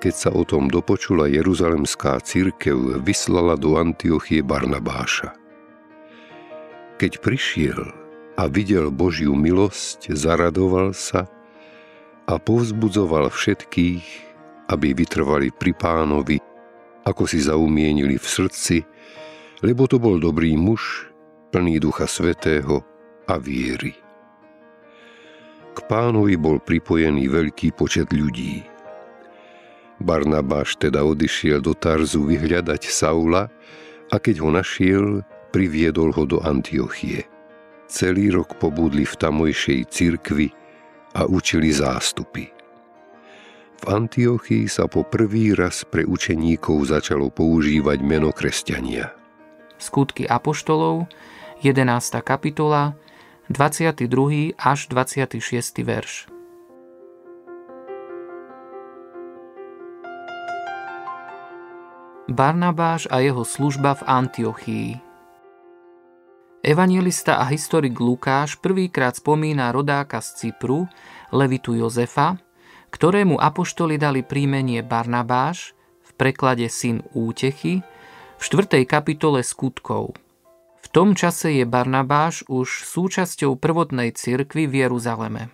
keď sa o tom dopočula Jeruzalemská církev, vyslala do Antiochie Barnabáša. Keď prišiel a videl Božiu milosť, zaradoval sa a povzbudzoval všetkých, aby vytrvali pri pánovi, ako si zaumienili v srdci, lebo to bol dobrý muž, plný ducha svetého a viery. K pánovi bol pripojený veľký počet ľudí. Barnabáš teda odišiel do Tarzu vyhľadať Saula a keď ho našiel, priviedol ho do Antiochie. Celý rok pobudli v tamojšej cirkvi a učili zástupy. V Antiochii sa po prvý raz pre učeníkov začalo používať meno kresťania. Skutky Apoštolov, 11. kapitola, 22. až 26. verš. Barnabáš a jeho služba v Antiochii. Evangelista a historik Lukáš prvýkrát spomína rodáka z Cypru, Levitu Jozefa, ktorému apoštoli dali príjmenie Barnabáš, v preklade syn útechy, v 4. kapitole skutkov. V tom čase je Barnabáš už súčasťou prvotnej cirkvy v Jeruzaleme.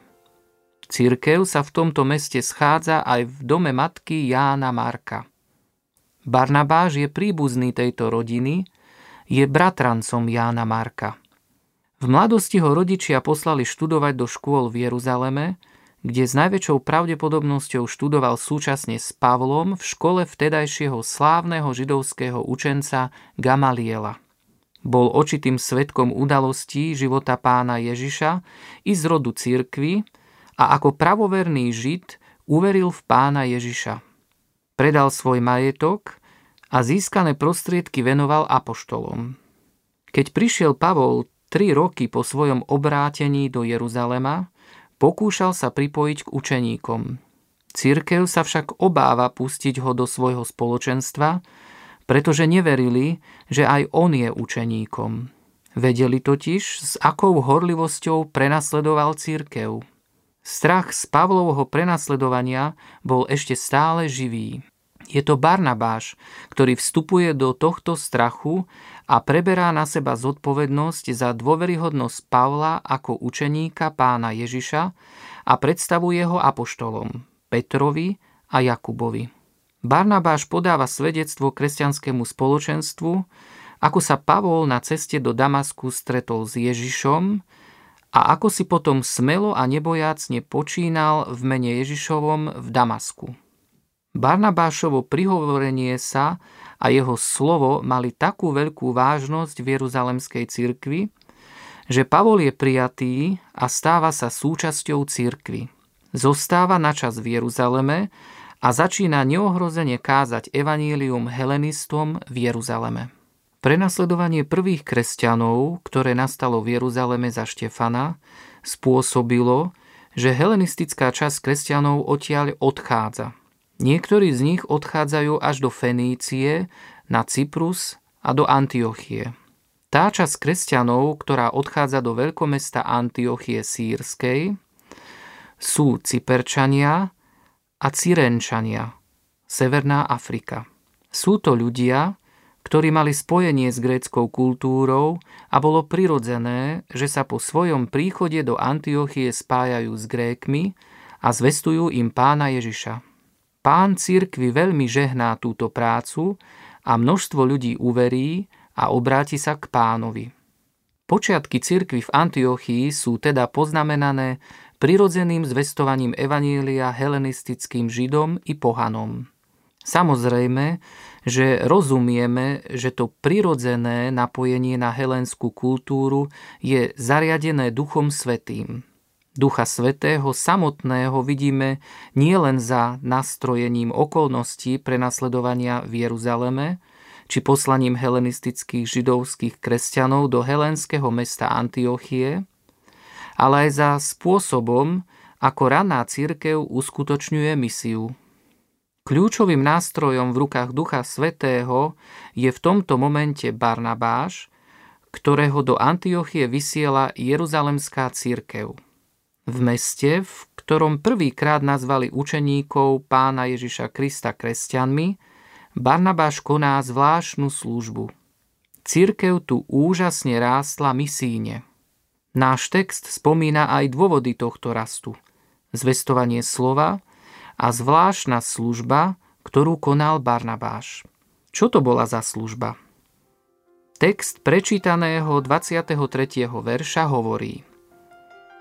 Cirkev sa v tomto meste schádza aj v dome matky Jána Marka – Barnabáš je príbuzný tejto rodiny, je bratrancom Jána Marka. V mladosti ho rodičia poslali študovať do škôl v Jeruzaleme, kde s najväčšou pravdepodobnosťou študoval súčasne s Pavlom v škole vtedajšieho slávneho židovského učenca Gamaliela. Bol očitým svetkom udalostí života pána Ježiša i z rodu cirkvy a ako pravoverný žid uveril v pána Ježiša predal svoj majetok a získané prostriedky venoval apoštolom. Keď prišiel Pavol tri roky po svojom obrátení do Jeruzalema, pokúšal sa pripojiť k učeníkom. Církev sa však obáva pustiť ho do svojho spoločenstva, pretože neverili, že aj on je učeníkom. Vedeli totiž, s akou horlivosťou prenasledoval církev. Strach z Pavlovho prenasledovania bol ešte stále živý. Je to Barnabáš, ktorý vstupuje do tohto strachu a preberá na seba zodpovednosť za dôveryhodnosť Pavla ako učeníka pána Ježiša a predstavuje ho apoštolom Petrovi a Jakubovi. Barnabáš podáva svedectvo kresťanskému spoločenstvu, ako sa Pavol na ceste do Damasku stretol s Ježišom a ako si potom smelo a nebojácne počínal v mene Ježišovom v Damasku. Barnabášovo prihovorenie sa a jeho slovo mali takú veľkú vážnosť v Jeruzalemskej cirkvi, že Pavol je prijatý a stáva sa súčasťou cirkvy. Zostáva na čas v Jeruzaleme a začína neohrozene kázať evanílium helenistom v Jeruzaleme. Prenasledovanie prvých kresťanov, ktoré nastalo v Jeruzaleme za Štefana, spôsobilo, že helenistická časť kresťanov odtiaľ odchádza. Niektorí z nich odchádzajú až do Fenície, na Cyprus a do Antiochie. Tá časť kresťanov, ktorá odchádza do veľkomesta Antiochie sírskej, sú Cyperčania a Cyrenčania, Severná Afrika. Sú to ľudia, ktorí mali spojenie s gréckou kultúrou a bolo prirodzené, že sa po svojom príchode do Antiochie spájajú s Grékmi a zvestujú im pána Ježiša. Pán cirkvi veľmi žehná túto prácu a množstvo ľudí uverí a obráti sa k pánovi. Počiatky cirkvy v Antiochii sú teda poznamenané prirodzeným zvestovaním Evanília helenistickým židom i pohanom. Samozrejme, že rozumieme, že to prirodzené napojenie na helenskú kultúru je zariadené Duchom Svetým. Ducha Svetého samotného vidíme nielen za nastrojením okolností prenasledovania v Jeruzaleme, či poslaním helenistických židovských kresťanov do helenského mesta Antiochie, ale aj za spôsobom, ako raná církev uskutočňuje misiu. Kľúčovým nástrojom v rukách Ducha Svetého je v tomto momente Barnabáš, ktorého do Antiochie vysiela Jeruzalemská církev. V meste, v ktorom prvýkrát nazvali učeníkov pána Ježiša Krista kresťanmi, Barnabáš koná zvláštnu službu. Církev tu úžasne rástla misíne. Náš text spomína aj dôvody tohto rastu. Zvestovanie slova, a zvláštna služba, ktorú konal Barnabáš. Čo to bola za služba? Text prečítaného 23. verša hovorí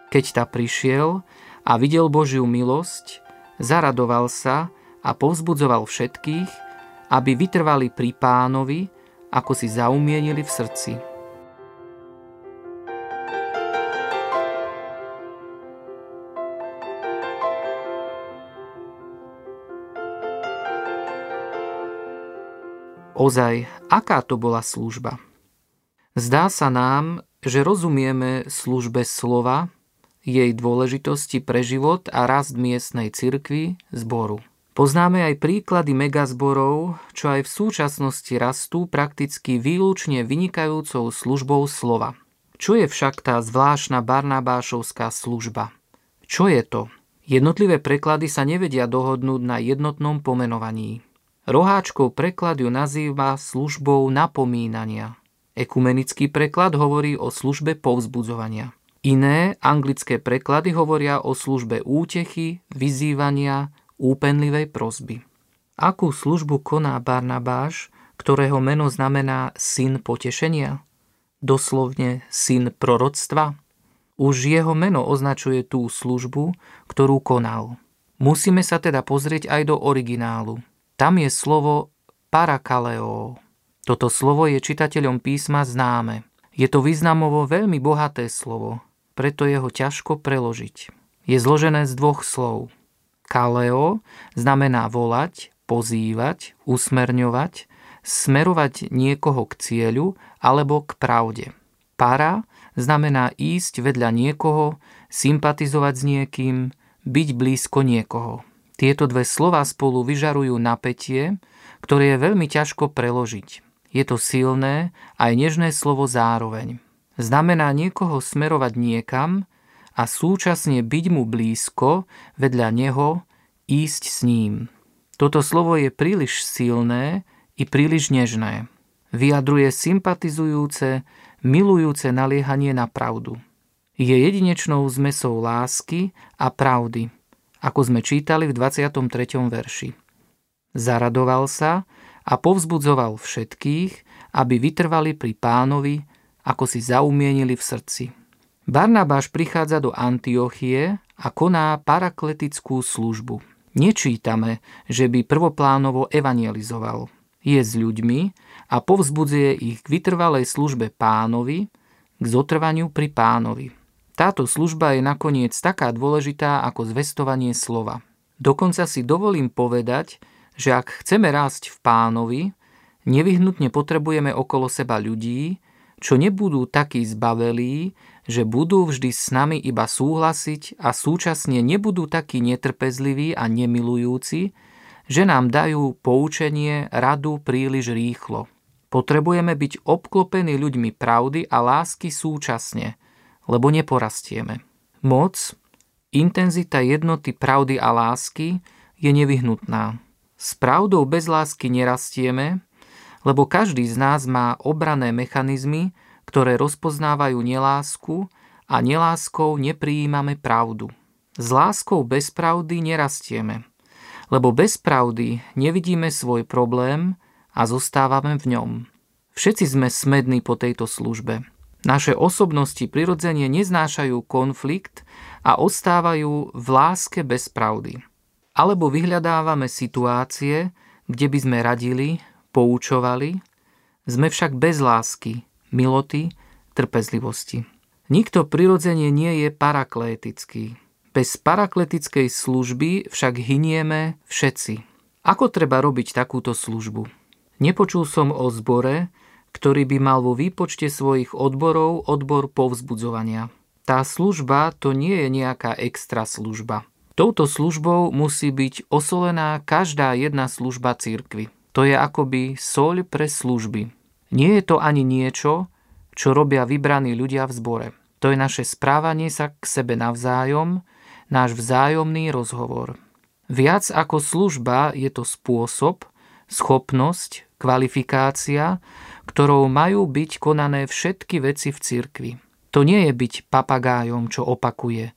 Keď ta prišiel a videl Božiu milosť, zaradoval sa a povzbudzoval všetkých, aby vytrvali pri pánovi, ako si zaumienili v srdci. Ozaj, aká to bola služba? Zdá sa nám, že rozumieme službe slova, jej dôležitosti pre život a rast miestnej cirkvi, zboru. Poznáme aj príklady megazborov, čo aj v súčasnosti rastú prakticky výlučne vynikajúcou službou slova. Čo je však tá zvláštna barnabášovská služba? Čo je to? Jednotlivé preklady sa nevedia dohodnúť na jednotnom pomenovaní. Roháčkov preklad ju nazýva službou napomínania. Ekumenický preklad hovorí o službe povzbudzovania. Iné anglické preklady hovoria o službe útechy, vyzývania, úpenlivej prosby. Akú službu koná Barnabáš, ktorého meno znamená syn potešenia? Doslovne syn proroctva? Už jeho meno označuje tú službu, ktorú konal. Musíme sa teda pozrieť aj do originálu. Tam je slovo parakaleo. Toto slovo je čitateľom písma známe. Je to významovo veľmi bohaté slovo, preto je ho ťažko preložiť. Je zložené z dvoch slov. Kaleo znamená volať, pozývať, usmerňovať, smerovať niekoho k cieľu alebo k pravde. Para znamená ísť vedľa niekoho, sympatizovať s niekým, byť blízko niekoho. Tieto dve slova spolu vyžarujú napätie, ktoré je veľmi ťažko preložiť. Je to silné aj nežné slovo zároveň. Znamená niekoho smerovať niekam a súčasne byť mu blízko, vedľa neho, ísť s ním. Toto slovo je príliš silné i príliš nežné. Vyjadruje sympatizujúce, milujúce naliehanie na pravdu. Je jedinečnou zmesou lásky a pravdy – ako sme čítali v 23. verši. Zaradoval sa a povzbudzoval všetkých, aby vytrvali pri pánovi, ako si zaumienili v srdci. Barnabáš prichádza do Antiochie a koná parakletickú službu. Nečítame, že by prvoplánovo evangelizoval. Je s ľuďmi a povzbudzuje ich k vytrvalej službe pánovi, k zotrvaniu pri pánovi. Táto služba je nakoniec taká dôležitá ako zvestovanie slova. Dokonca si dovolím povedať, že ak chceme rásť v pánovi, nevyhnutne potrebujeme okolo seba ľudí, čo nebudú takí zbavelí, že budú vždy s nami iba súhlasiť a súčasne nebudú takí netrpezliví a nemilujúci, že nám dajú poučenie, radu príliš rýchlo. Potrebujeme byť obklopení ľuďmi pravdy a lásky súčasne – lebo neporastieme. Moc, intenzita jednoty pravdy a lásky je nevyhnutná. S pravdou bez lásky nerastieme, lebo každý z nás má obrané mechanizmy, ktoré rozpoznávajú nelásku a neláskou nepриjímame pravdu. S láskou bez pravdy nerastieme, lebo bez pravdy nevidíme svoj problém a zostávame v ňom. Všetci sme smední po tejto službe. Naše osobnosti prirodzene neznášajú konflikt a ostávajú v láske bez pravdy. Alebo vyhľadávame situácie, kde by sme radili, poučovali, sme však bez lásky, miloty, trpezlivosti. Nikto prirodzene nie je paraklétický. Bez parakletickej služby však hynieme všetci. Ako treba robiť takúto službu? Nepočul som o zbore, ktorý by mal vo výpočte svojich odborov odbor povzbudzovania. Tá služba to nie je nejaká extra služba. Touto službou musí byť osolená každá jedna služba církvy. To je akoby soľ pre služby. Nie je to ani niečo, čo robia vybraní ľudia v zbore. To je naše správanie sa k sebe navzájom, náš vzájomný rozhovor. Viac ako služba je to spôsob, schopnosť, kvalifikácia, ktorou majú byť konané všetky veci v cirkvi. To nie je byť papagájom, čo opakuje.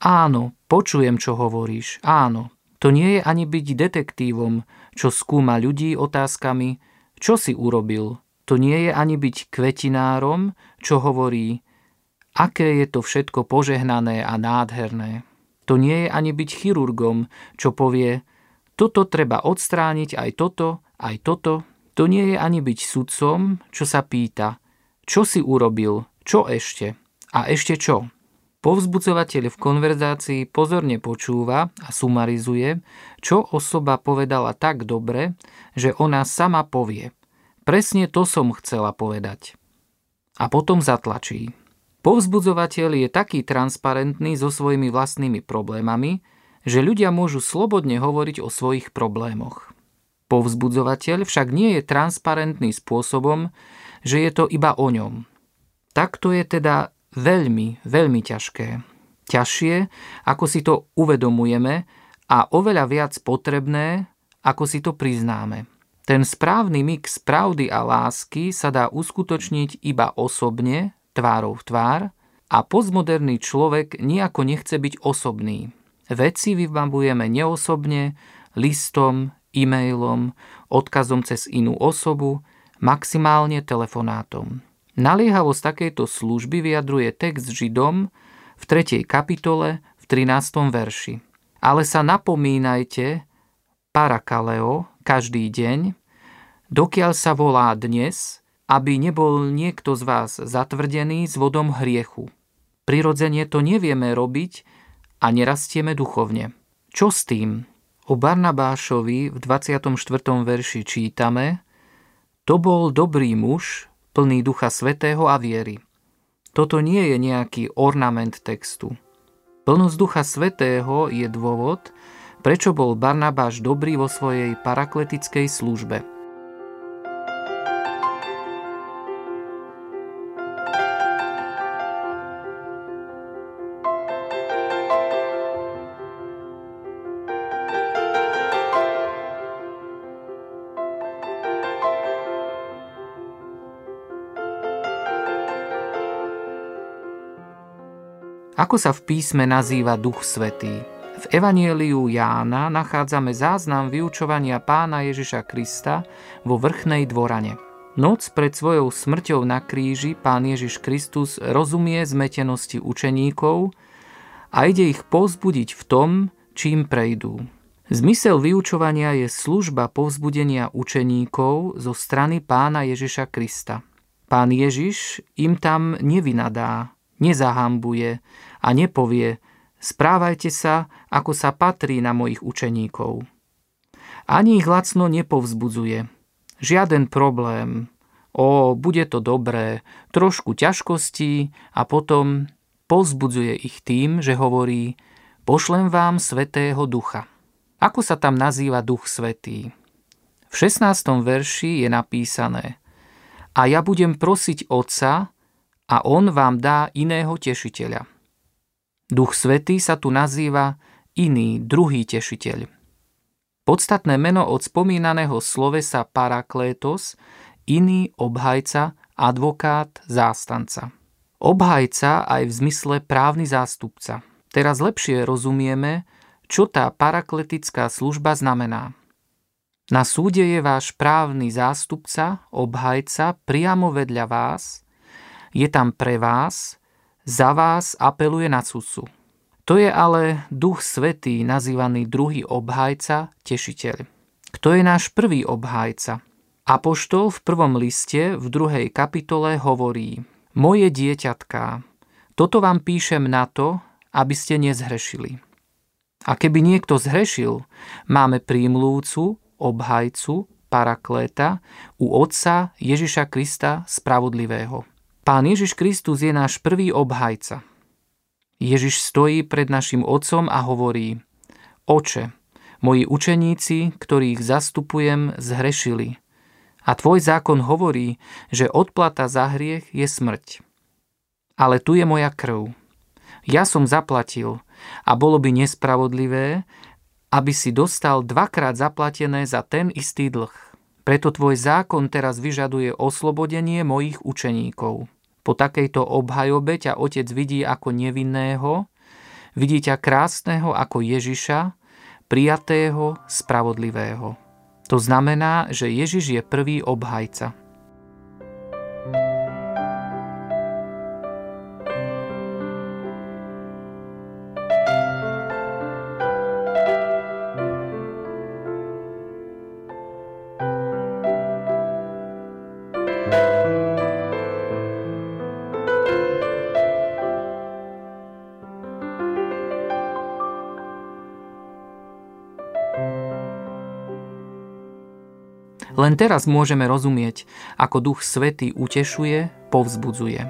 Áno, počujem, čo hovoríš. Áno. To nie je ani byť detektívom, čo skúma ľudí otázkami, čo si urobil. To nie je ani byť kvetinárom, čo hovorí, aké je to všetko požehnané a nádherné. To nie je ani byť chirurgom, čo povie, toto treba odstrániť aj toto, aj toto, to nie je ani byť sudcom, čo sa pýta, čo si urobil, čo ešte a ešte čo. Povzbudzovateľ v konverzácii pozorne počúva a sumarizuje, čo osoba povedala tak dobre, že ona sama povie. Presne to som chcela povedať. A potom zatlačí. Povzbudzovateľ je taký transparentný so svojimi vlastnými problémami, že ľudia môžu slobodne hovoriť o svojich problémoch. Povzbudzovateľ však nie je transparentný spôsobom, že je to iba o ňom. Takto je teda veľmi, veľmi ťažké. Ťažšie, ako si to uvedomujeme a oveľa viac potrebné, ako si to priznáme. Ten správny mix pravdy a lásky sa dá uskutočniť iba osobne, tvárou v tvár, a postmoderný človek nejako nechce byť osobný. Veci vybavujeme neosobne, listom, e-mailom, odkazom cez inú osobu, maximálne telefonátom. Naliehavosť takejto služby vyjadruje text Židom v 3. kapitole v 13. verši. Ale sa napomínajte parakaleo každý deň, dokiaľ sa volá dnes, aby nebol niekto z vás zatvrdený s vodom hriechu. Prirodzene to nevieme robiť a nerastieme duchovne. Čo s tým? O Barnabášovi v 24. verši čítame To bol dobrý muž, plný ducha svetého a viery. Toto nie je nejaký ornament textu. Plnosť ducha svetého je dôvod, prečo bol Barnabáš dobrý vo svojej parakletickej službe – Ako sa v písme nazýva Duch Svetý? V Evanieliu Jána nachádzame záznam vyučovania pána Ježiša Krista vo vrchnej dvorane. Noc pred svojou smrťou na kríži pán Ježiš Kristus rozumie zmetenosti učeníkov a ide ich pozbudiť v tom, čím prejdú. Zmysel vyučovania je služba povzbudenia učeníkov zo strany pána Ježiša Krista. Pán Ježiš im tam nevynadá, nezahambuje a nepovie správajte sa, ako sa patrí na mojich učeníkov. Ani ich lacno nepovzbudzuje. Žiaden problém. O, bude to dobré, trošku ťažkostí a potom povzbudzuje ich tým, že hovorí pošlem vám Svetého Ducha. Ako sa tam nazýva Duch Svetý? V 16. verši je napísané A ja budem prosiť Otca a On vám dá iného tešiteľa. Duch Svetý sa tu nazýva iný, druhý tešiteľ. Podstatné meno od spomínaného slovesa paraklétos, iný obhajca, advokát, zástanca. Obhajca aj v zmysle právny zástupca. Teraz lepšie rozumieme, čo tá parakletická služba znamená. Na súde je váš právny zástupca, obhajca, priamo vedľa vás, je tam pre vás, za vás apeluje na sudcu. To je ale Duch Svetý, nazývaný druhý obhajca, tešiteľ. Kto je náš prvý obhajca? Apoštol v prvom liste v druhej kapitole hovorí Moje dieťatká, toto vám píšem na to, aby ste nezhrešili. A keby niekto zhrešil, máme prímlúcu, obhajcu, parakléta u Otca Ježiša Krista Spravodlivého. Pán Ježiš Kristus je náš prvý obhajca. Ježiš stojí pred našim Otcom a hovorí Oče, moji učeníci, ktorých zastupujem, zhrešili. A tvoj zákon hovorí, že odplata za hriech je smrť. Ale tu je moja krv. Ja som zaplatil, a bolo by nespravodlivé, aby si dostal dvakrát zaplatené za ten istý dlh. Preto tvoj zákon teraz vyžaduje oslobodenie mojich učeníkov. Po takejto obhajobe ťa otec vidí ako nevinného, vidí ťa krásneho ako Ježiša, prijatého, spravodlivého. To znamená, že Ježiš je prvý obhajca. Len teraz môžeme rozumieť, ako Duch Svetý utešuje, povzbudzuje.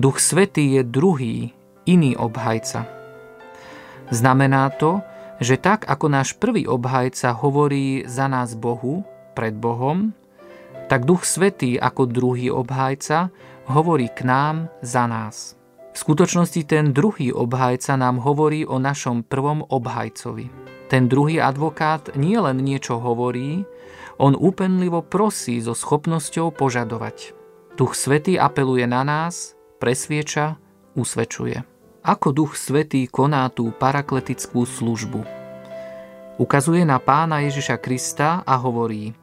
Duch Svetý je druhý, iný obhajca. Znamená to, že tak ako náš prvý obhajca hovorí za nás Bohu, pred Bohom, tak Duch Svetý ako druhý obhajca hovorí k nám za nás. V skutočnosti ten druhý obhajca nám hovorí o našom prvom obhajcovi. Ten druhý advokát nie len niečo hovorí, on úpenlivo prosí so schopnosťou požadovať. Duch Svetý apeluje na nás, presvieča, usvedčuje. Ako Duch Svetý koná tú parakletickú službu? Ukazuje na pána Ježiša Krista a hovorí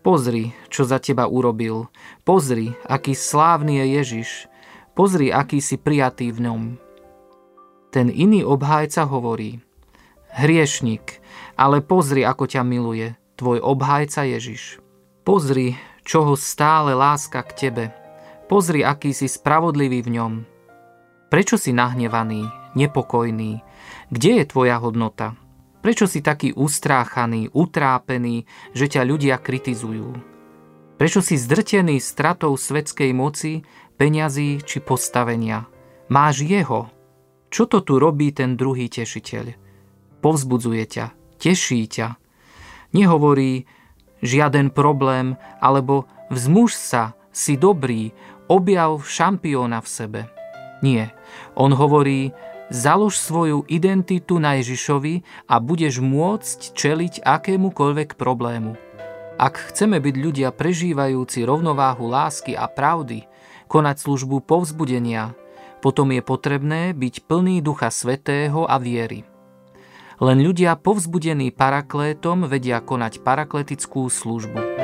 Pozri, čo za teba urobil. Pozri, aký slávny je Ježiš. Pozri, aký si prijatý v ňom. Ten iný obhájca hovorí Hriešnik, ale pozri, ako ťa miluje tvoj obhajca Ježiš. Pozri, čo ho stále láska k tebe. Pozri, aký si spravodlivý v ňom. Prečo si nahnevaný, nepokojný? Kde je tvoja hodnota? Prečo si taký ustráchaný, utrápený, že ťa ľudia kritizujú? Prečo si zdrtený stratou svetskej moci, peňazí či postavenia? Máš jeho. Čo to tu robí ten druhý tešiteľ? Povzbudzuje ťa, teší ťa, Nehovorí žiaden problém, alebo vzmuž sa, si dobrý, objav šampióna v sebe. Nie. On hovorí, založ svoju identitu na Ježišovi a budeš môcť čeliť akémukoľvek problému. Ak chceme byť ľudia prežívajúci rovnováhu lásky a pravdy, konať službu povzbudenia, potom je potrebné byť plný Ducha Svetého a viery. Len ľudia povzbudení paraklétom vedia konať parakletickú službu.